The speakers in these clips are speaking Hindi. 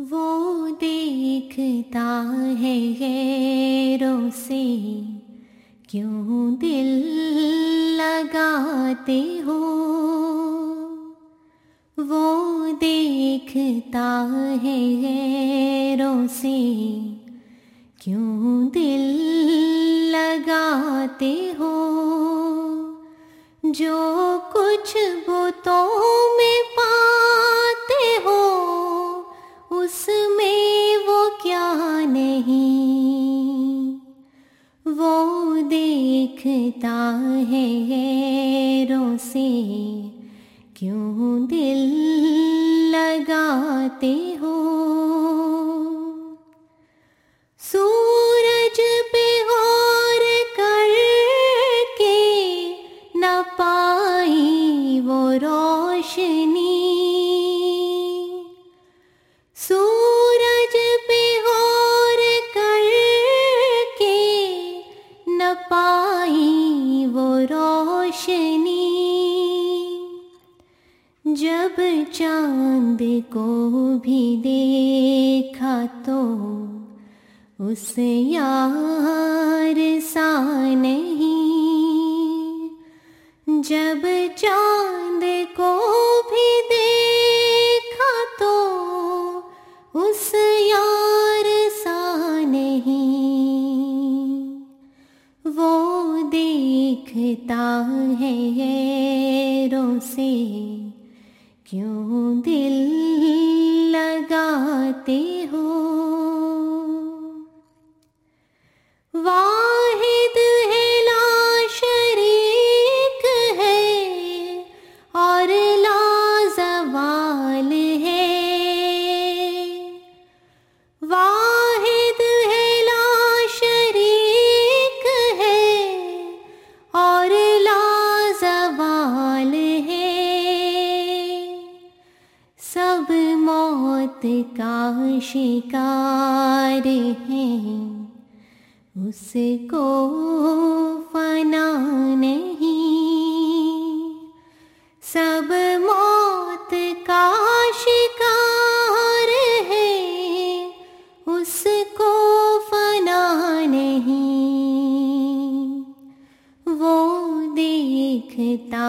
वो देखता है गैरों से क्यों दिल लगाते हो? वो देखता है गैरों से क्यों दिल लगाते हो? जो कुछ बुतों में देखता है गैरों से क्यों दिल लगाते हो? सूरज पे गौर करके न पाई वो रोशनी। सूरज पे गौर करके न पाई जब चाँद को भी देखा तो उस यार सा नहीं। जब चाँद को भी देखा तो उस यार सा नहीं। वो देखता है गैरों से क्यों दिल का शिकार है। उसको फना नहीं। सब मौत का शिकार है। उसको फना नहीं। वो देखता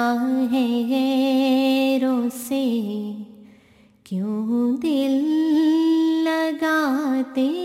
है गैरों से, क्यों दिल लगाते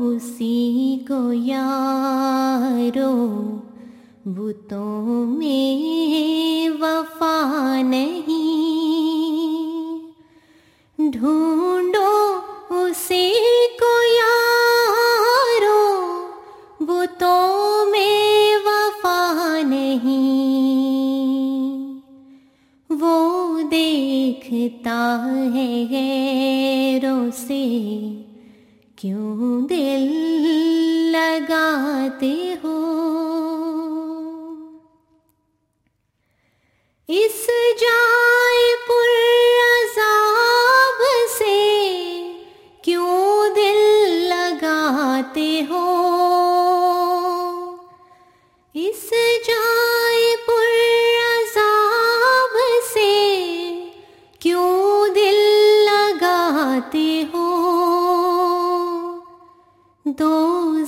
उसी को यारो बुतों में वफा नहीं। ढूंढो उसी को यारो बुतों में वफा नहीं। वो देखता है गैरों से क्यों दिल लगाते हो? इस जाए पुरजाब से क्यों दिल लगाते हो?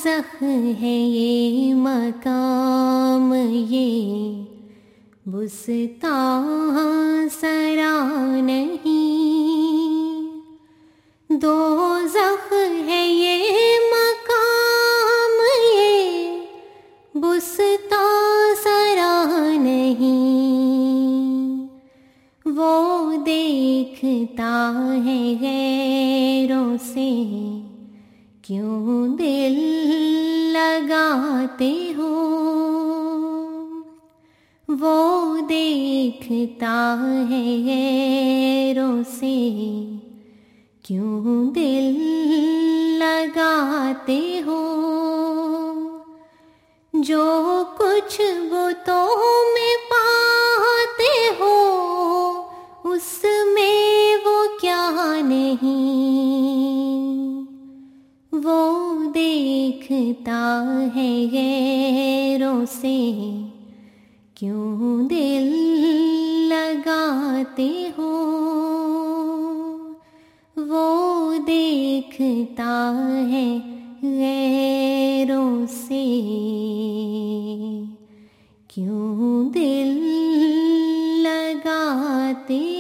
जख है ये मकाम ये बुसता सरा नहीं दो जख है ये मकाम ये बुसता सरा नहीं वो देखता है गैरों से क्यों दिल लगाते हो। वो देखता है गैरों से क्यों दिल लगाते हो? जो कुछ बुतों में पाते हो, उसमें वो क्या नहीं देखता है गैरों से। क्यों दिल लगाते हो? वो देखता है गैरों से। क्यों दिल लगाते